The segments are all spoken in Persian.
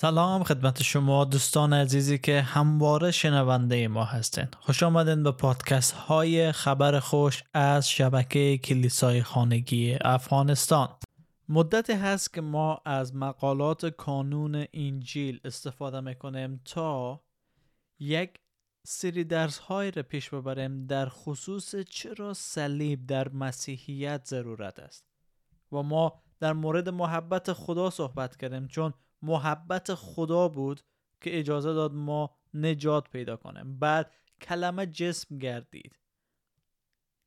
سلام خدمت شما دوستان عزیزی که همواره شنونده ما هستین. خوش آمدین به پادکست های خبر خوش از شبکه کلیسای خانگی افغانستان. مدتی هست که ما از مقالات کانون انجیل استفاده می‌کنیم تا یک سری درس های را پیش ببریم در خصوص چرا صلیب در مسیحیت ضرورت است. و ما در مورد محبت خدا صحبت کردیم چون محبت خدا بود که اجازه داد ما نجات پیدا کنیم. بعد کلمه جسم گردید.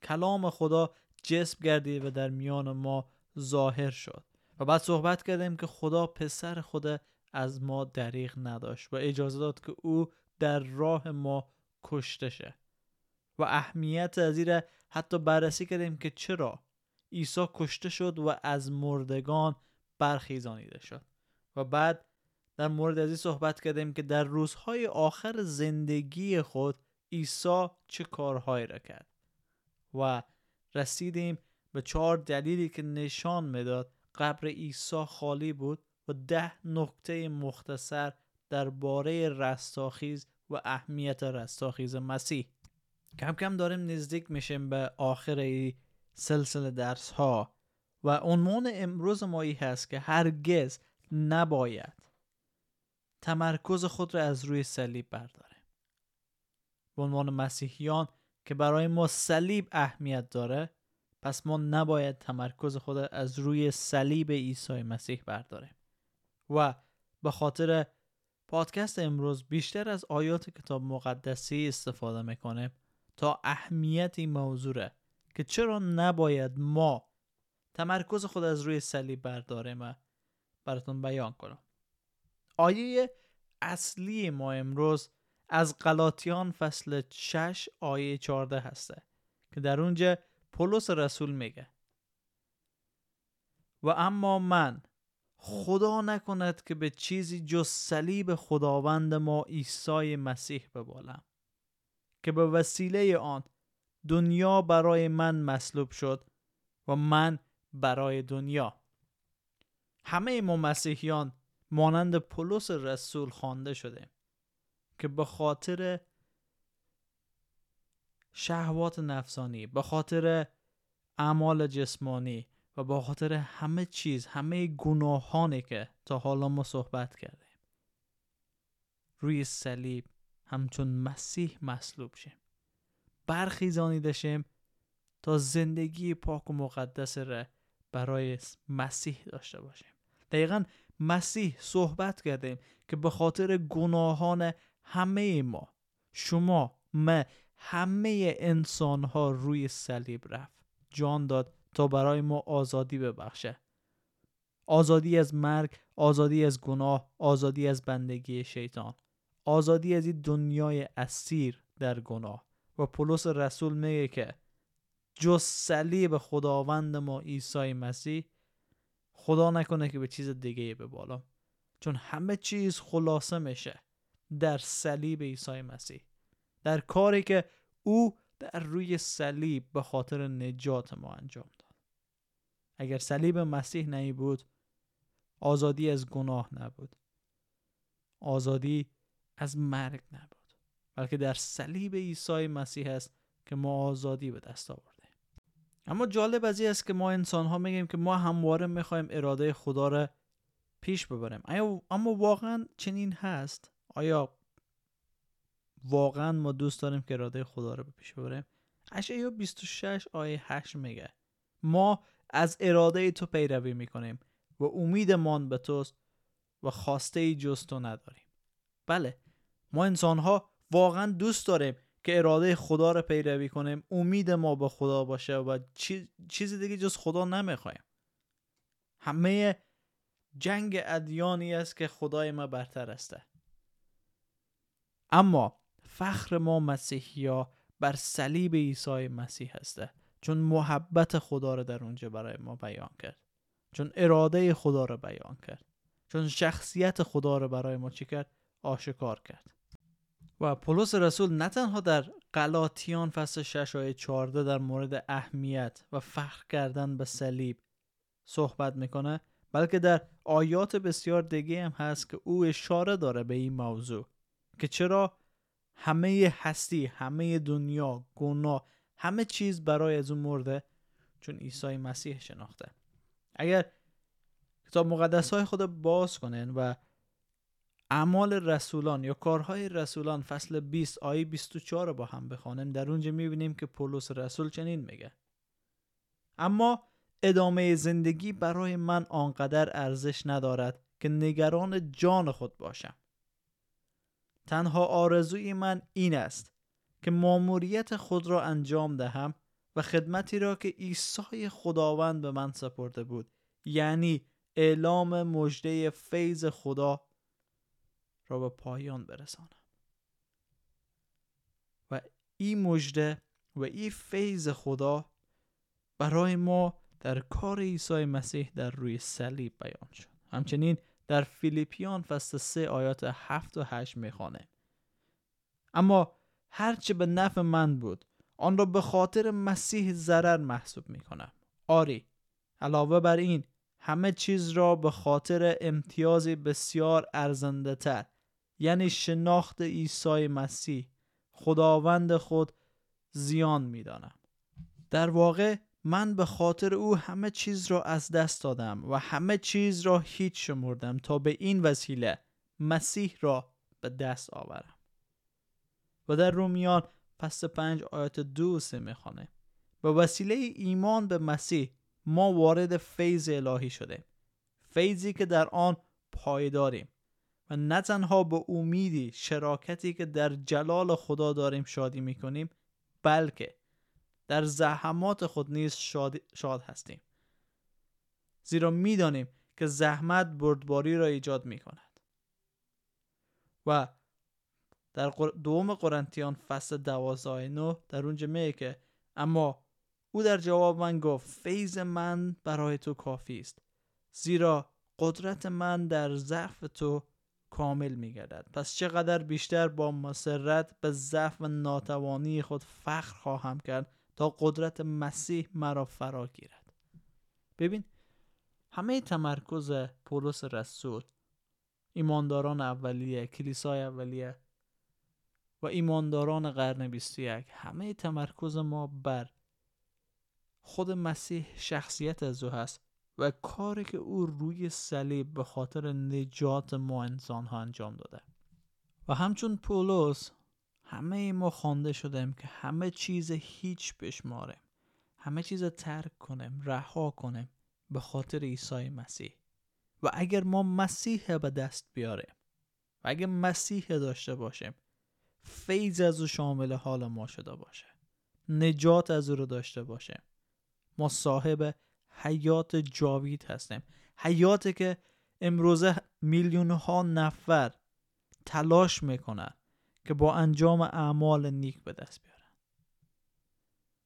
کلام خدا جسم گردید و در میان ما ظاهر شد. و بعد صحبت کردیم که خدا پسر خود از ما دریغ نداشت و اجازه داد که او در راه ما کشته شه. و اهمیت از حتی بررسی کردیم که چرا عیسی کشته شد و از مردگان برخیزانیده شد. و بعد در مورد از این صحبت کردیم که در روزهای آخر زندگی خود عیسی چه کارهایی را کرد و رسیدیم به چهار دلیلی که نشان می‌داد قبر عیسی خالی بود و ده نکته مختصر درباره رستاخیز و اهمیت رستاخیز مسیح. کم کم داریم نزدیک میشیم به آخر ای سلسله درس ها و عنوان امروز مایی هست که هرگز نباید. تمرکز خود را از روی صلیب برداره به عنوان مسیحیان که برای ما صلیب اهمیت داره پس ما نباید تمرکز خود از روی صلیب عیسی مسیح برداریم. و به خاطر پادکست امروز بیشتر از آیات کتاب مقدسی استفاده می‌کنیم تا اهمیت این موضوع که چرا نباید ما تمرکز خود از روی صلیب برداریم و براتون بیان کنم. آیه اصلی ما امروز از غلاطیان فصل 6 آیه 14 هسته که در اونجا پولس رسول میگه. و اما من خدا نکند که به چیزی جز صلیب خداوند ما عیسی مسیح ببالم که به وسیله آن دنیا برای من مصلوب شد و من برای دنیا. همه ما مسیحیان مانند پولس رسول خوانده شده که به خاطر شهوات نفسانی به خاطر اعمال جسمانی و به خاطر همه چیز همه گناهانی که تا حالا ما صحبت کردیم روی صلیب همچون مسیح مصلوب شیم برخیزانیده شیم تا زندگی پاک و مقدس را برای مسیح داشته باشیم. دقیقا مسیح صحبت کردیم که به خاطر گناهان همه ما شما ما همه انسان ها روی صلیب رفت. جان داد تا برای ما آزادی ببخشه. آزادی از مرگ آزادی از گناه آزادی از بندگی شیطان. آزادی از این دنیای اسیر در گناه. و پولس رسول میگه که جز صلیب خداوند ما عیسی مسیح خدا نکنه که به چیز دیگه به بالا چون همه چیز خلاصه میشه در صلیب عیسی مسیح. در کاری که او در روی صلیب به خاطر نجات ما انجام داد. اگر صلیب مسیح نمی بود آزادی از گناه نبود. آزادی از مرگ نبود. بلکه در صلیب عیسی مسیح است که ما آزادی به دست آورد اما جالب از است که ما انسان ها میگیم که ما همواره می‌خوایم اراده خدا را پیش ببریم. اما واقعا چنین هست؟ آیا واقعا ما دوست داریم که اراده خدا را پیش ببریم؟ اشعیا 26 آیه 8 میگه ما از اراده تو پیروی می‌کنیم و امیدمان به توست و خواسته ای جز تو نداریم. بله ما انسان ها واقعا دوست داریم که اراده خدا رو پیروی کنیم امید ما به خدا باشه و چیزی دیگه جز خدا نمی‌خوایم. همه جنگ ادیانی است که خدای ما برتر است. اما فخر ما مسیحیا بر صلیب عیسی مسیح هسته چون محبت خدا رو در اونجا برای ما بیان کرد. چون اراده خدا رو بیان کرد. چون شخصیت خدا رو برای ما چی کرد؟ آشکار کرد. و پولس رسول نه تنها در قلاتیان فصل 6 آیه 14 در مورد اهمیت و فخر کردن به صلیب صحبت می‌کنه بلکه در آیات بسیار دیگه هم هست که او اشاره داره به این موضوع که چرا همه هستی همه دنیا گناه همه چیز برای از اون مرده چون عیسی مسیح شناخته. اگر کتاب مقدس های خود باز کنن و اعمال رسولان یا کارهای رسولان فصل 20 آیه 24 رو با هم بخوانیم در اونجا می‌بینیم که پولس رسول چنین میگه. اما ادامه زندگی برای من آنقدر ارزش ندارد که نگران جان خود باشم. تنها آرزوی من این است که ماموریت خود را انجام دهم و خدمتی را که عیسی خداوند به من سپرده بود یعنی اعلام مژده فیض خدا را به پایان برسانم. و این مژده و این فیض خدا برای ما در کار عیسی مسیح در روی صلیب بیان شد. همچنین در فیلیپیان فصل 3 آیات 7 و 8 می‌خوانه. اما هرچه به نفع من بود آن را به خاطر مسیح ضرر محسوب می‌کنم. آری علاوه بر این همه چیز را به خاطر امتیازی بسیار ارزنده تر یعنی شناخت عیسی مسیح خداوند خود زیان می‌دانم. در واقع من به خاطر او همه چیز را از دست دادم و همه چیز را هیچ شمردم تا به این وسیله مسیح را به دست آورم. و در رومیان فصل پنج آیات دو سه می‌خوانه به وسیله ایمان به مسیح ما وارد فیض الهی شده فیضی که در آن پایداریم. و نه تنها به امیدی شراکتی که در جلال خدا داریم شادی می‌کنیم بلکه در زحمات خود نیز شاد, شاد هستیم. زیرا می‌دانیم که زحمت بردباری را ایجاد می کند و در دوم قرنتیان فصل دوازده نو در اونجا میگه که اما او در جواب من گفت فیض من برای تو کافی است. زیرا قدرت من در ضعف تو کامل میگردد. پس چقدر بیشتر با مسرت به ضعف و ناتوانی خود فخر خواهم کرد تا قدرت مسیح مرا فرا گیرد. ببین همه تمرکز پولس رسول ایمانداران اولیه کلیسای اولیه و ایمانداران قرن 21 همه تمرکز ما بر خود مسیح شخصیت از او هست. و کاری که او روی صلیب به خاطر نجات ما انسان ها انجام داده. و همچون پولس همه ما خوانده شدیم که همه چیز هیچ بشماریم همه چیز ترک کنیم رها کنیم به خاطر عیسی مسیح. و اگر ما مسیح به دست بیاریم و اگر مسیح داشته باشیم فیض از او شامل حال ما شده باشه. نجات از او رو داشته باشیم ما صاحب حیات جاوید هستیم. حیاتی که امروزه میلیون ها نفر تلاش می‌کنن که با انجام اعمال نیک به دست بیارن.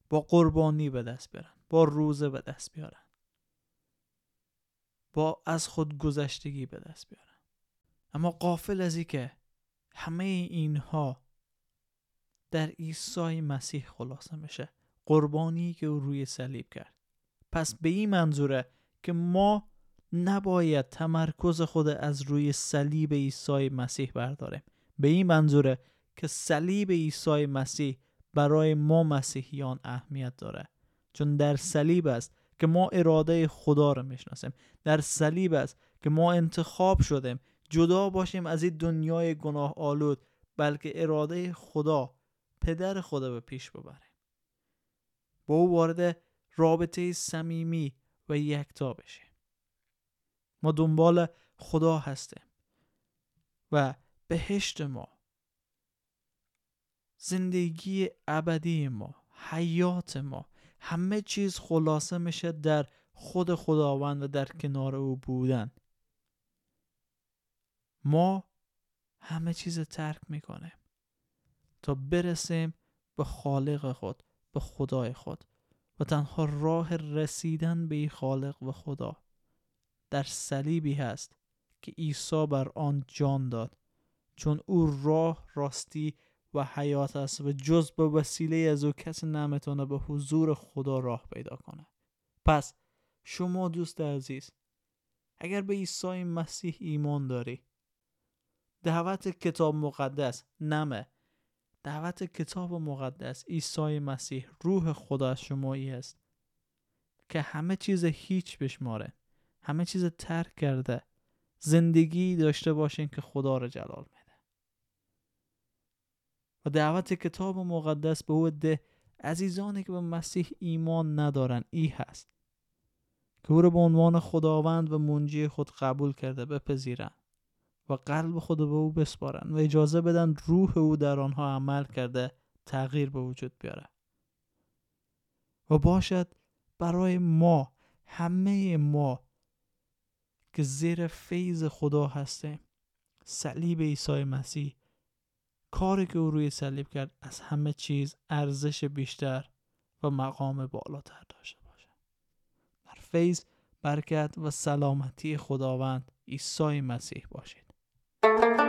با قربانی به دست بیارن. با روزه به دست بیارن. با از خود گذشتگی به دست بیارن. اما قافل از که همه اینها در عیسی مسیح خلاصه میشه. قربانی که او روی صلیب کرد. پس به این منظوره که ما نباید تمرکز خود از روی صلیب عیسی مسیح برداریم. به این منظوره که صلیب عیسی مسیح برای ما مسیحیان اهمیت داره. چون در صلیب است که ما اراده خدا رو می‌شناسیم. در صلیب است که ما انتخاب شدیم. جدا باشیم از این دنیای گناه آلود بلکه اراده خدا پدر خدا به پیش ببریم. با او وارد رابطه صمیمی و یکتا بشیم ما دنبال خدا هستیم و بهشت ما زندگی ابدی ما حیات ما همه چیز خلاصه میشه در خود خداوند و در کنار او بودن. ما همه چیز ترک می‌کنیم تا برسیم به خالق خود به خدای خود. و تنها راه رسیدن به خالق و خدا در صلیبی هست که عیسی بر آن جان داد. چون او راه راستی و حیات است و جز به وسیله از او کسی نمی‌تونه به حضور خدا راه پیدا کنه. پس شما دوست عزیز اگر به عیسی مسیح ایمان داری دعوت کتاب مقدس نمه. دعوت کتاب مقدس عیسی مسیح روح خدا از شمایی است که همه چیز هیچ بشماره همه چیز ترک کرده زندگی داشته باشین که خدا را جلال میده و دعوت کتاب مقدس به او ده عزیزانی که به مسیح ایمان ندارن ای هست که او را به عنوان خداوند و منجی خود قبول کرده بپذیرن و قلب خود به او بسپارن و اجازه بدن روح او در آنها عمل کرده تغییر به وجود بیاره و باشد برای ما همه ما که زیر فیض خدا هستیم صلیب عیسی مسیح. کاری که او روی صلیب کرد از همه چیز ارزش بیشتر و مقام بالاتر داشته باشه در فیض برکت و سلامتی خداوند عیسی مسیح باشید. Thank you.